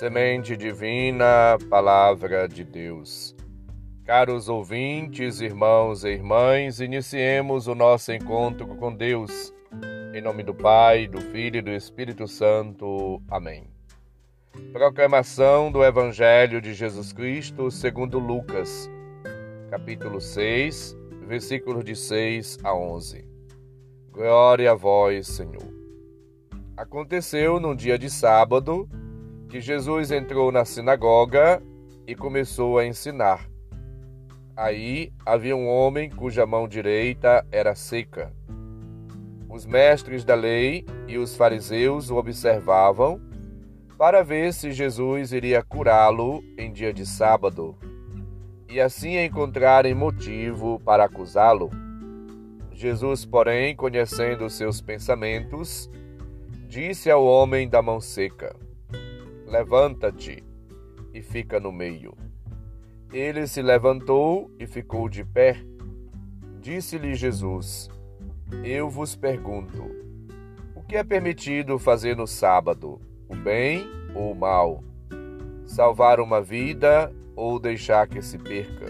Semente divina, palavra de Deus. Caros ouvintes, irmãos e irmãs, iniciemos o nosso encontro com Deus. Em nome do Pai, do Filho e do Espírito Santo. Amém. Proclamação do Evangelho de Jesus Cristo segundo Lucas, capítulo 6, versículos de 6 a 11. Glória a vós, Senhor. Aconteceu num dia de sábado que Jesus entrou na sinagoga e começou a ensinar. Aí havia um homem cuja mão direita era seca. Os mestres da lei e os fariseus o observavam para ver se Jesus iria curá-lo em dia de sábado e assim encontrarem motivo para acusá-lo. Jesus, porém, conhecendo seus pensamentos, disse ao homem da mão seca: Levanta-te e fica no meio. Ele se levantou e ficou de pé. Disse-lhe Jesus: Eu vos pergunto: o que é permitido fazer no sábado, o bem ou o mal? Salvar uma vida ou deixar que se perca?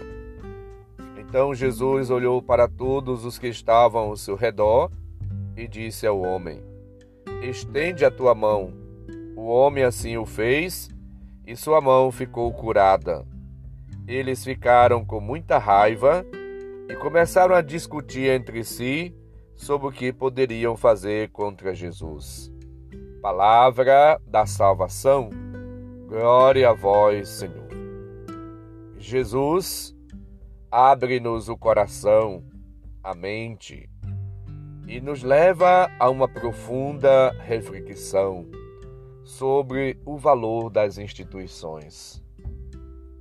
Então Jesus olhou para todos os que estavam ao seu redor e disse ao homem: Estende a tua mão. O homem assim o fez e sua mão ficou curada. Eles ficaram com muita raiva e começaram a discutir entre si sobre o que poderiam fazer contra Jesus. Palavra da salvação. Glória a vós, Senhor. Jesus, abre-nos o coração, a mente e nos leva a uma profunda reflexão sobre o valor das instituições,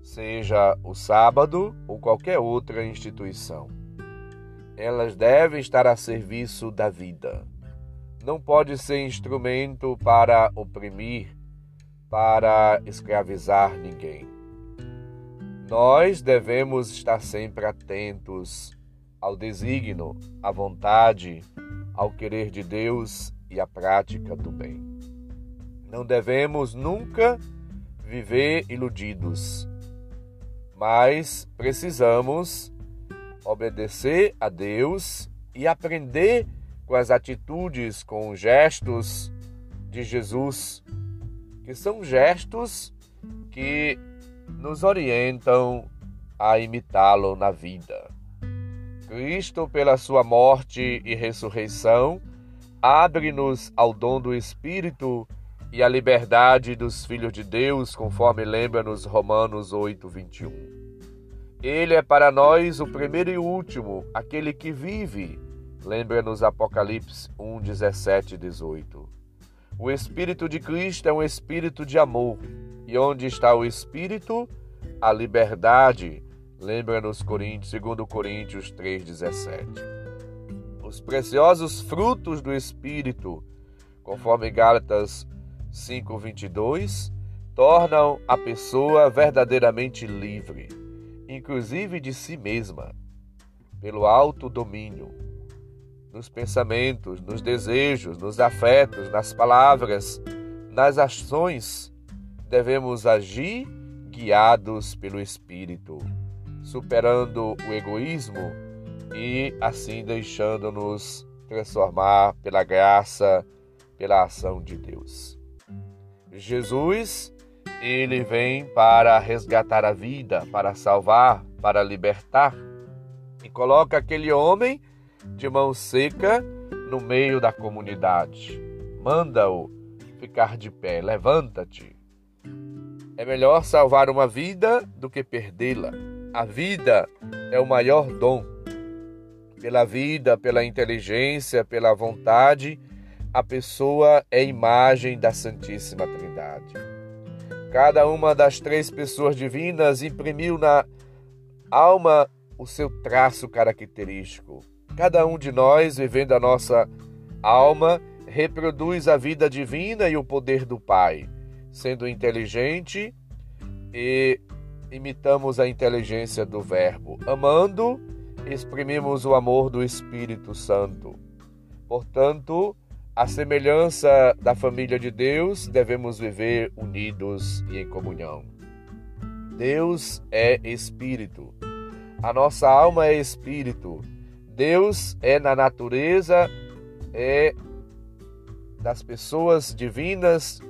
seja o sábado ou qualquer outra instituição. Elas devem estar a serviço da vida. Não pode ser instrumento para oprimir, para escravizar ninguém. Nós devemos estar sempre atentos ao desígnio, à vontade, ao querer de Deus e à prática do bem. Não devemos nunca viver iludidos, mas precisamos obedecer a Deus e aprender com as atitudes, com os gestos de Jesus, que são gestos que nos orientam a imitá-lo na vida. Cristo, pela sua morte e ressurreição, abre-nos ao dom do Espírito e à liberdade dos filhos de Deus, conforme lembra-nos Romanos 8, 21. Ele é para nós o primeiro e último, aquele que vive, lembra-nos Apocalipse 1, 17 e 18. O Espírito de Cristo é um espírito de amor, e onde está o Espírito, a liberdade, Lembra-nos Coríntios, 2 Coríntios 3,17. Os preciosos frutos do Espírito, conforme Gálatas 5,22, tornam a pessoa verdadeiramente livre, inclusive de si mesma, pelo alto domínio, nos pensamentos, nos desejos, nos afetos, nas palavras, nas ações, devemos agir guiados pelo Espírito superando o egoísmo e assim deixando-nos transformar pela graça, pela ação de Deus. Jesus, ele vem para resgatar a vida, para salvar, para libertar e coloca aquele homem de mão seca no meio da comunidade. Manda-o ficar de pé, levanta-te. É melhor salvar uma vida do que perdê-la. A vida é o maior dom. Pela vida, pela inteligência, pela vontade, a pessoa é imagem da Santíssima Trindade. Cada uma das três pessoas divinas imprimiu na alma o seu traço característico. Cada um de nós, vivendo a nossa alma, reproduz a vida divina e o poder do Pai, sendo inteligente e imitamos a inteligência do Verbo. Amando, exprimimos o amor do Espírito Santo. Portanto, À semelhança da família de Deus, devemos viver unidos e em comunhão. Deus é espírito. A nossa alma é espírito. Deus é na natureza, é das pessoas divinas.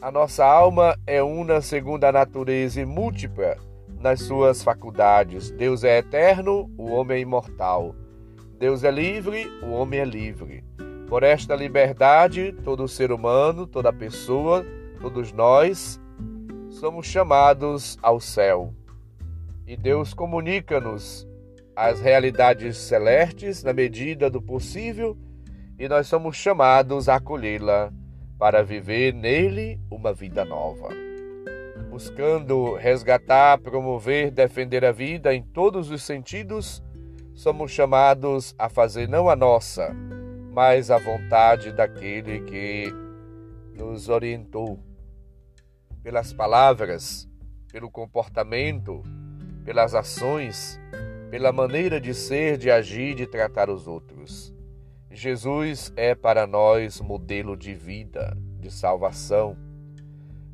A nossa alma é una segundo a natureza e múltipla nas suas faculdades. Deus é eterno, o homem é imortal. Deus é livre, o homem é livre. Por esta liberdade, todo ser humano, toda pessoa, todos nós, somos chamados ao céu. E Deus comunica-nos as realidades celestes na medida do possível, e nós somos chamados a acolhê-la para viver nele uma vida nova. Buscando resgatar, promover, defender a vida em todos os sentidos, somos chamados a fazer não a nossa, mas a vontade daquele que nos orientou pelas palavras, pelo comportamento, pelas ações, pela maneira de ser, de agir, de tratar os outros. Jesus é para nós modelo de vida, de salvação.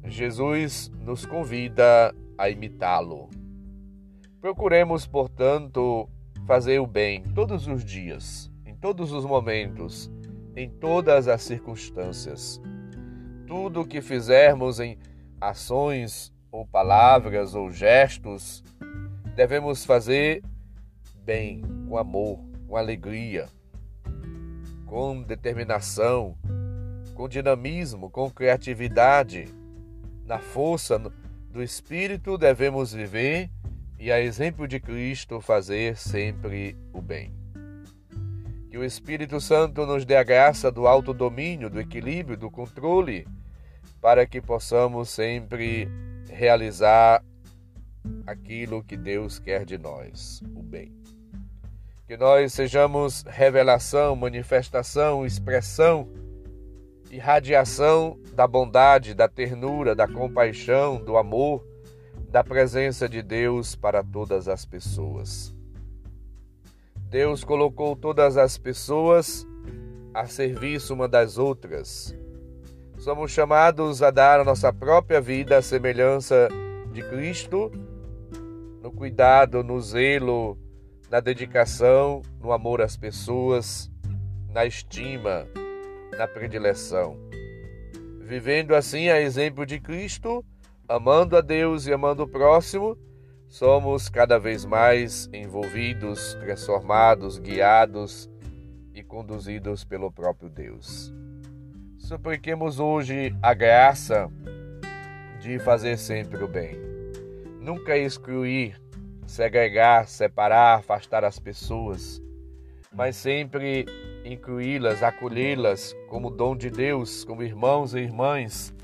Jesus nos convida a imitá-lo. Procuremos, portanto, fazer o bem todos os dias, todos os momentos, em todas as circunstâncias. Tudo o que fizermos em ações ou palavras ou gestos, devemos fazer bem, com amor, com alegria, com determinação, com dinamismo, com criatividade. Na força do Espírito devemos viver e, a exemplo de Cristo, fazer sempre o bem. Que o Espírito Santo nos dê a graça do autodomínio, do equilíbrio, do controle para que possamos sempre realizar aquilo que Deus quer de nós, o bem. Que nós sejamos revelação, manifestação, expressão, irradiação da bondade, da ternura, da compaixão, do amor, da presença de Deus para todas as pessoas. Deus colocou todas as pessoas a serviço uma das outras Somos chamados a dar a nossa própria vida à semelhança de Cristo, no cuidado, no zelo, na dedicação, no amor às pessoas, na estima, na predileção. Vivendo assim a exemplo de Cristo, amando a Deus e amando o próximo, somos cada vez mais envolvidos, transformados, guiados e conduzidos pelo próprio Deus. Supliquemos hoje a graça de fazer sempre o bem. Nunca excluir, segregar, separar, afastar as pessoas, mas sempre incluí-las, acolhê-las como dom de Deus, como irmãos e irmãs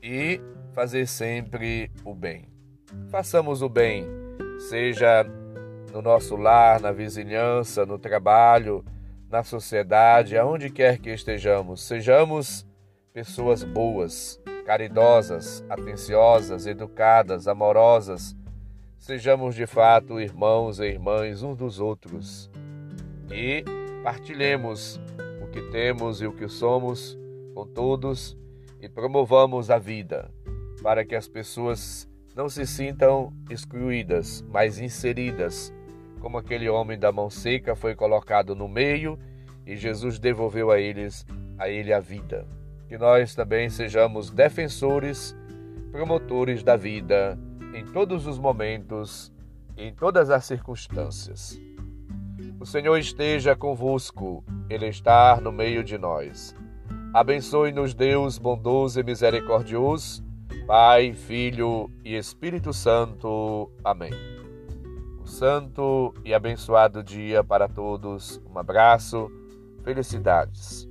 e fazer sempre o bem. Façamos o bem, seja no nosso lar, na vizinhança, no trabalho, na sociedade, aonde quer que estejamos, sejamos pessoas boas, caridosas, atenciosas, educadas, amorosas, sejamos de fato irmãos e irmãs uns dos outros. E partilhemos o que temos e o que somos com todos e promovamos a vida para que as pessoas não se sintam excluídas, mas inseridas como aquele homem da mão seca foi colocado no meio e Jesus devolveu a eles a ele a vida. Que nós também sejamos defensores, promotores da vida em todos os momentos, em todas as circunstâncias. O Senhor esteja convosco, Ele está no meio de nós. Abençoe-nos, Deus bondoso e misericordioso, Pai, Filho e Espírito Santo. Amém santo e abençoado dia para todos. Um abraço, felicidades.